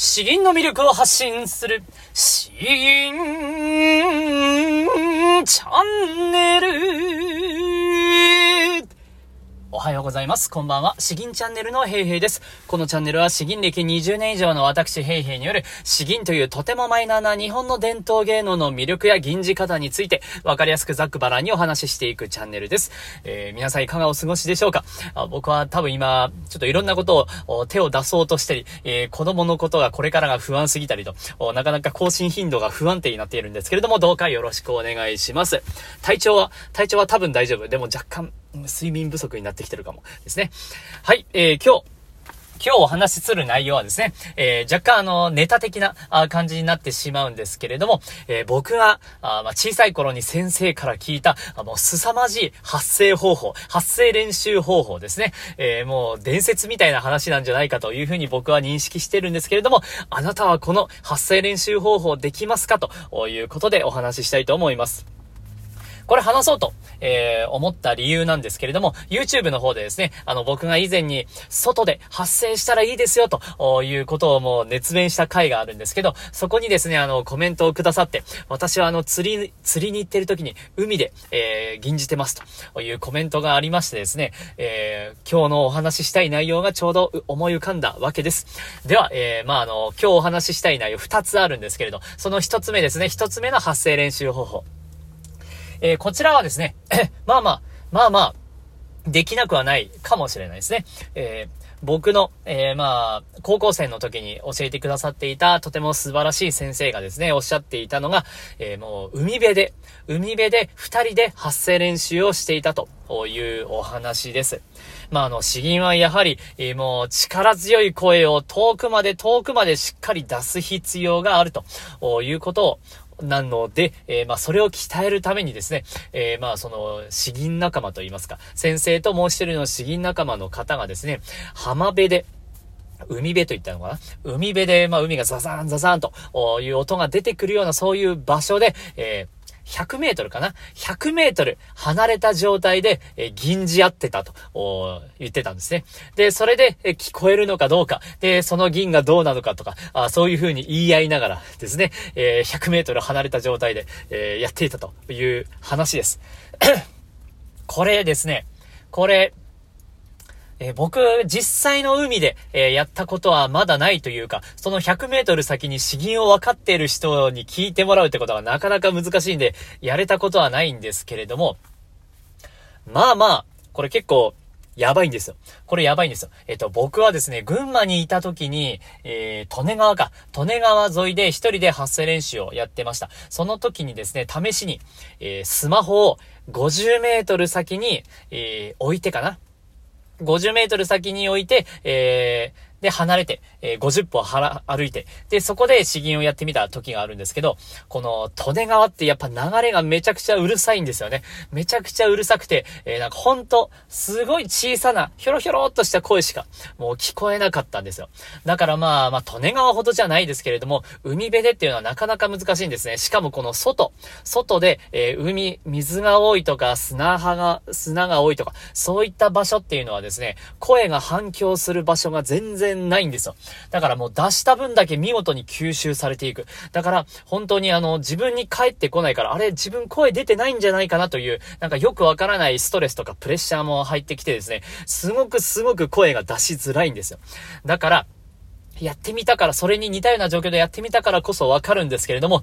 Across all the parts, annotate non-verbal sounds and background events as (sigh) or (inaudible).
詩吟の魅力を発信する、詩吟チャンネル。おはようございます。こんばんは。詩吟チャンネルのヘイヘイです。このチャンネルは詩吟歴20年以上の私ヘイヘイによる詩吟というとてもマイナーな日本の伝統芸能の魅力や吟じ方についてわかりやすくざっくばらんにお話ししていくチャンネルです。えー、皆さんいかがお過ごしでしょうか？あ僕は多分今、ちょっといろんなことを手を出そうとしたり、えー、子供のことがこれからが不安すぎたりと、なかなか更新頻度が不安定になっているんですけれども、どうかよろしくお願いします。体調は、体調は多分大丈夫。でも若干、睡眠不足になってきてるかもですね。はい、えー、今日、今日お話しする内容はですね、えー、若干あの、ネタ的な感じになってしまうんですけれども、えー、僕が、あまあ、小さい頃に先生から聞いた、あの、凄まじい発声方法、発声練習方法ですね。えー、もう伝説みたいな話なんじゃないかというふうに僕は認識してるんですけれども、あなたはこの発声練習方法できますかということでお話ししたいと思います。これ話そうと、えー、思った理由なんですけれども、YouTube の方でですね、あの、僕が以前に、外で発生したらいいですよ、ということをもう熱弁した回があるんですけど、そこにですね、あの、コメントをくださって、私はあの、釣り、釣りに行ってる時に、海で、えー、吟じてますというコメントがありましてですね、えー、今日のお話ししたい内容がちょうど思い浮かんだわけです。では、えー、まあ、あの、今日お話ししたい内容2つあるんですけれど、その1つ目ですね、1つ目の発声練習方法。えー、こちらはですね、(laughs) まあまあ、まあまあ、できなくはないかもしれないですね。えー、僕の、えー、まあ、高校生の時に教えてくださっていたとても素晴らしい先生がですね、おっしゃっていたのが、えー、もう海辺で、海辺で二人で発声練習をしていたというお話です。まあ、あの、詩吟はやはり、えー、もう力強い声を遠くまで遠くまでしっかり出す必要があるということをなので、えー、まあ、それを鍛えるためにですね、えー、まあ、その、詩吟仲間といいますか、先生ともう一人の詩吟仲間の方がですね、浜辺で、海辺と言ったのかな？海辺で、まあ、海がザザーンザザーンという音が出てくるようなそういう場所で、えー100メートルかな ?100 メートル離れた状態で、え銀じ合ってたと、言ってたんですね。で、それで、え聞こえるのかどうか、で、その銀がどうなのかとか、あそういう風に言い合いながらですね、え、100メートル離れた状態で、え、やっていたという話です。(clears throat) これですね、これ、えー、僕、実際の海で、えー、やったことはまだないというか、その100メートル先に詩吟を分かっている人に聞いてもらうってことはなかなか難しいんで、やれたことはないんですけれども、まあまあ、これ結構、やばいんですよ。これやばいんですよ。えっ、と、僕はですね、群馬にいた時に、えー、利根川か。利根川沿いで一人で発声練習をやってました。その時にですね、試しに、えー、スマホを50メートル先に、えー、置いてかな。50メートル先に置いて、えー、で、離れて、えー、50歩は歩いて、で、そこで詩吟をやってみた時があるんですけど、この、利根川ってやっぱ流れがめちゃくちゃうるさいんですよね。めちゃくちゃうるさくて、えー、なんかほんと、すごい小さな、ひょろひょろっとした声しか、もう聞こえなかったんですよ。だからまあ、まあ、利根川ほどじゃないですけれども、海辺でっていうのはなかなか難しいんですね。しかもこの外、外で、えー、海、水が多いとか、砂葉が、砂が多いとか、そういった場所っていうのはですね、声が反響する場所が全然然ないんですよ。だからもう出した分だけ見事に吸収されていく。だから本当にあの自分に返ってこないから、あれ自分声出てないんじゃないかなという、なんかよくわからないストレスとかプレッシャーも入ってきてですね、すごくすごく声が出しづらいんですよ。だから、やってみたから、それに似たような状況でやってみたからこそわかるんですけれども、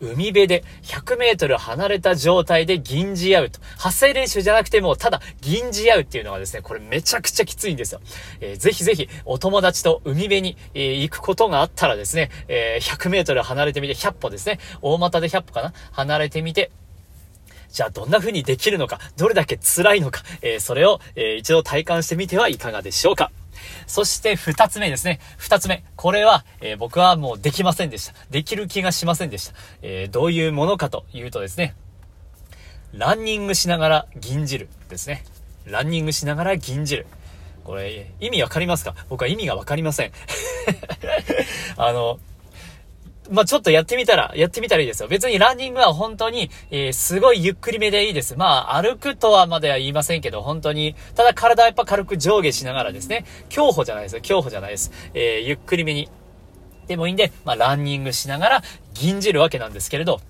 海辺で100メートル離れた状態で銀じ合うと。発声練習じゃなくても、ただ銀じ合うっていうのはですね、これめちゃくちゃきついんですよ。えー、ぜひぜひ、お友達と海辺に、えー、行くことがあったらですね、えー、100メートル離れてみて、100歩ですね、大股で100歩かな？離れてみて、じゃあどんな風にできるのか、どれだけ辛いのか、えー、それを、えー、一度体感してみてはいかがでしょうか。そして2つ目ですね。2つ目。これは、えー、僕はもうできませんでした。できる気がしませんでした。えー、どういうものかというとですね、ランニングしながら銀じるですね。ランニングしながら銀じる。これ、意味わかりますか？僕は意味がわかりません。(laughs) あの、まあ、ちょっとやってみたら、やってみたらいいですよ。別にランニングは本当に、えー、すごいゆっくりめでいいです。まあ、歩くとはまでは言いませんけど、本当に、ただ体はやっぱ軽く上下しながらですね、競歩じゃないですよ。競歩じゃないです。えー、ゆっくりめに、でもいいんで、まあ、ランニングしながら銀じるわけなんですけれど、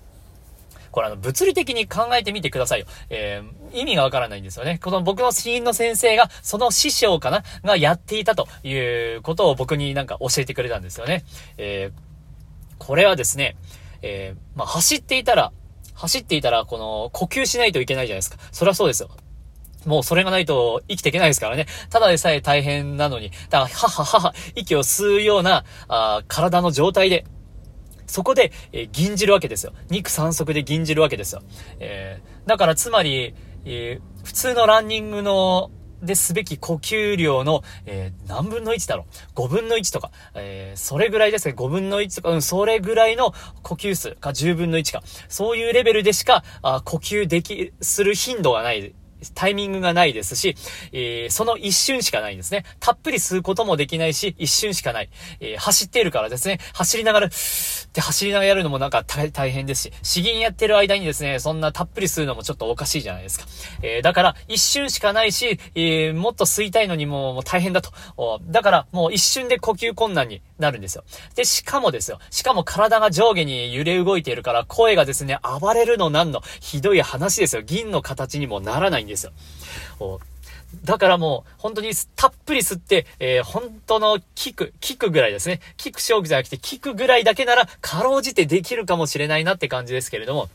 これあの、物理的に考えてみてくださいよ。えー、意味がわからないんですよね。この僕の死因の先生が、その師匠かな？がやっていたということを僕になんか教えてくれたんですよね。えー、これはですね、えー、まあ、走っていたら、走っていたら、この、呼吸しないといけないじゃないですか。そりゃそうですよ。もうそれがないと生きていけないですからね。ただでさえ大変なのに。だから、はははは、息を吸うような、あ体の状態で、そこで、えー、銀じるわけですよ。肉三足で銀じるわけですよ。えー、だからつまり、えー、普通のランニングの、ですべき呼吸量の、えー、何分の1だろう ?5 分の1とか、えー、それぐらいですね。5分の1とか、うん、それぐらいの呼吸数か10分の1か。そういうレベルでしか、あ呼吸でき、する頻度がないタイミングがないですし、えー、その一瞬しかないんですね。たっぷり吸うこともできないし、一瞬しかない。えー、走っているからですね、走りながら、って走りながらやるのもなんか大変ですし、詩吟やってる間にですね、そんなたっぷり吸うのもちょっとおかしいじゃないですか。えー、だから一瞬しかないし、えもっと吸いたいのにももう大変だと。だからもう一瞬で呼吸困難になるんですよ。で、しかもですよ。しかも体が上下に揺れ動いているから声がですね、暴れるのなんの、ひどい話ですよ。銀の形にもならないんですよ。だからもう、本当にたっぷり吸って、えー、本当のキク、キクぐらいですね。キク勝負じゃなくて、キクぐらいだけなら、かろうじてできるかもしれないなって感じですけれども、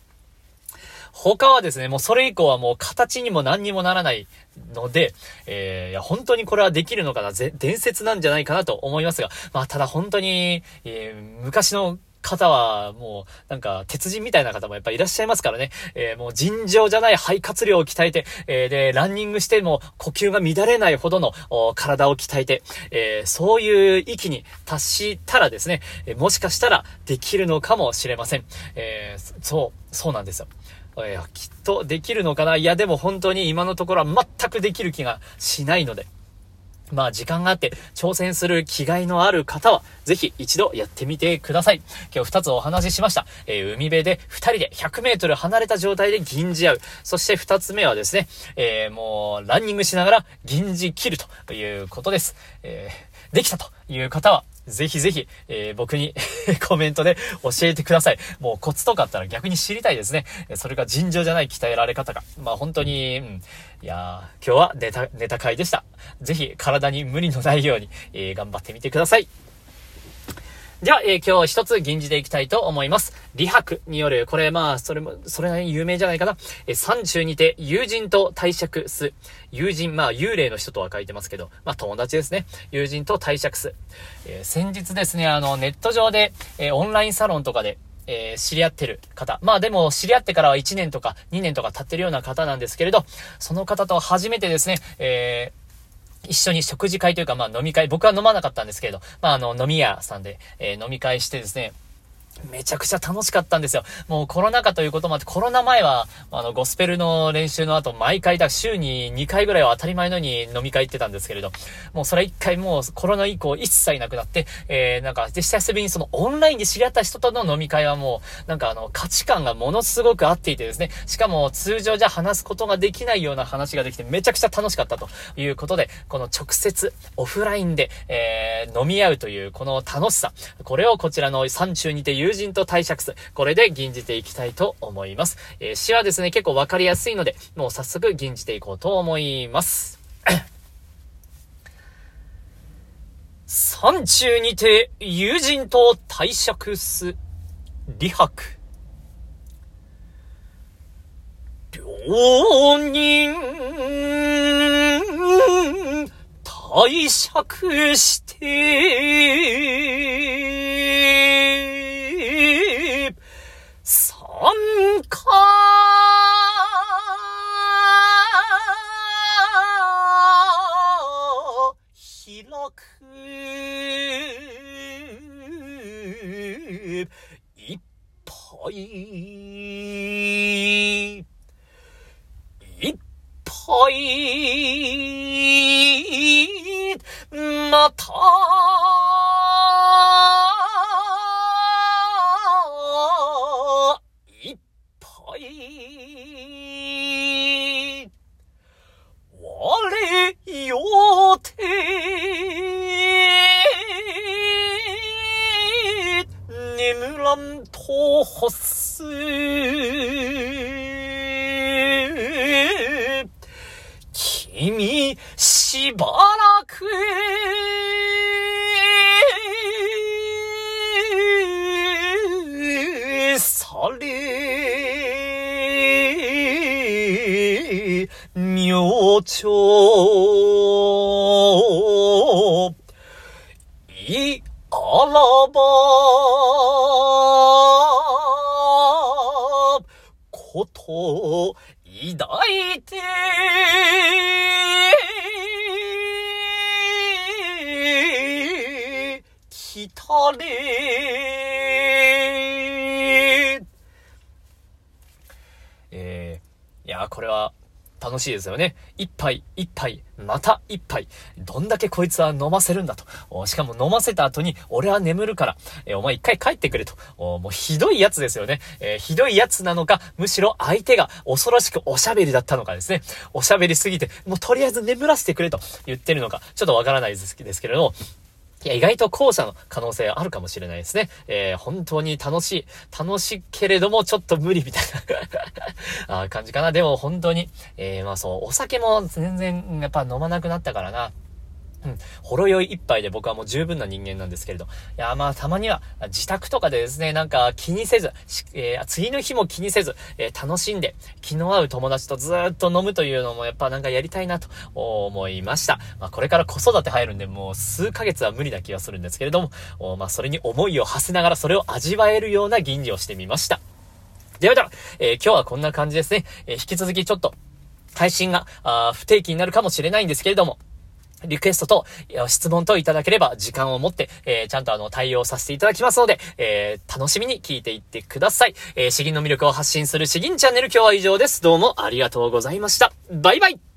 他はですね、もうそれ以降はもう形にも何にもならないので、えー、いや、本当にこれはできるのかな、伝説なんじゃないかなと思いますが、まあ、ただ本当に、えー、昔の方は、もう、なんか、鉄人みたいな方もやっぱいらっしゃいますからね。えー、もう尋常じゃない肺活量を鍛えて、えー、で、ランニングしても呼吸が乱れないほどの体を鍛えて、えー、そういう域に達したらですね、えもしかしたらできるのかもしれません。えそう、そうなんですよ。えきっとできるのかな？いや、でも本当に今のところは全くできる気がしないので。まあ時間があって挑戦する気概のある方は、ぜひ一度やってみてください。今日二つお話ししました。えー、海辺で二人で100メートル離れた状態で銀じ合う。そして二つ目はですね、えー、もうランニングしながら銀じ切るということです。えー、できたという方は、ぜひぜひ、えー、僕に (laughs) コメントで (laughs) 教えてください。もうコツとかあったら逆に知りたいですね。それが尋常じゃない鍛えられ方が。まあ本当に、うん、いや今日はネタ、ネタ会でした。ぜひ体に無理のないように、えー、頑張ってみてください。では、えー、今日一つ銀じでいきたいと思います。李白による、これまあ、それも、それなりに有名じゃないかな。えー、山中にて、友人と退釈す。友人、まあ、幽霊の人とは書いてますけど、まあ、友達ですね。友人と退釈す。えー、先日ですね、あの、ネット上で、え、オンラインサロンとかで、え、知り合ってる方。まあでも、知り合ってからは1年とか2年とか経ってるような方なんですけれど、その方と初めてですね、え一緒に食事会というか、まあ飲み会、僕は飲まなかったんですけれど、まああの飲み屋さんで、えー、飲み会してですね、めちゃくちゃ楽しかったんですよ。もうコロナ禍ということもあって、コロナ前は、あの、ゴスペルの練習の後、毎回だ、週に2回ぐらいは当たり前のように飲み会行ってたんですけれど、もうそれ1回もうコロナ以降一切なくなって、えー、なんか、で、久しぶりにそのオンラインで知り合った人との飲み会はもう、なんかあの、価値観がものすごく合っていてですね、しかも通常じゃ話すことができないような話ができて、めちゃくちゃ楽しかったということで、この直接、オフラインで、えー、飲み合うというこの楽しさ、これをこちらの山中にて友人と対釈す。これで吟じていきたいと思います。えー、詩はですね、結構わかりやすいので、もう早速吟じていこうと思います。山中にて友人と退釈す。李白。両人、退釈して、いっぱいいっぱいまたされ、明朝、しいですよね。一杯、一杯、また一杯。どんだけこいつは飲ませるんだと。しかも飲ませた後に、俺は眠るから、えお前一回帰ってくれと。もうひどいやつですよね。えー、ひどいやつなのか、むしろ相手が恐ろしくおしゃべりだったのかですね。おしゃべりすぎて、もうとりあえず眠らせてくれと言ってるのか、ちょっとわからないですけれども、いや、意外と後者の可能性あるかもしれないですね。えー、本当に楽しい。楽しいけれども、ちょっと無理みたいな (laughs) あ感じかな。でも本当に、えー、まあそう、お酒も全然やっぱ飲まなくなったからな。うん。ほろ酔い一杯で僕はもう十分な人間なんですけれど。いや、まあ、たまには、自宅とかでですね、なんか気にせず、えー、次の日も気にせず、えー、楽しんで、気の合う友達とずっと飲むというのも、やっぱなんかやりたいなと思いました。まあ、これから子育て入るんで、もう数ヶ月は無理な気がするんですけれども、おまあ、それに思いを馳せながら、それを味わえるような吟味をしてみました。ではでは、えー、今日はこんな感じですね。え引き続きちょっと、配信が、あ不定期になるかもしれないんですけれども、リクエストと質問といただければ時間を持って、えー、ちゃんとあの対応させていただきますので、えー、楽しみに聞いていってください。えー、詩吟の魅力を発信する詩吟チャンネル今日は以上です。どうもありがとうございました。バイバイ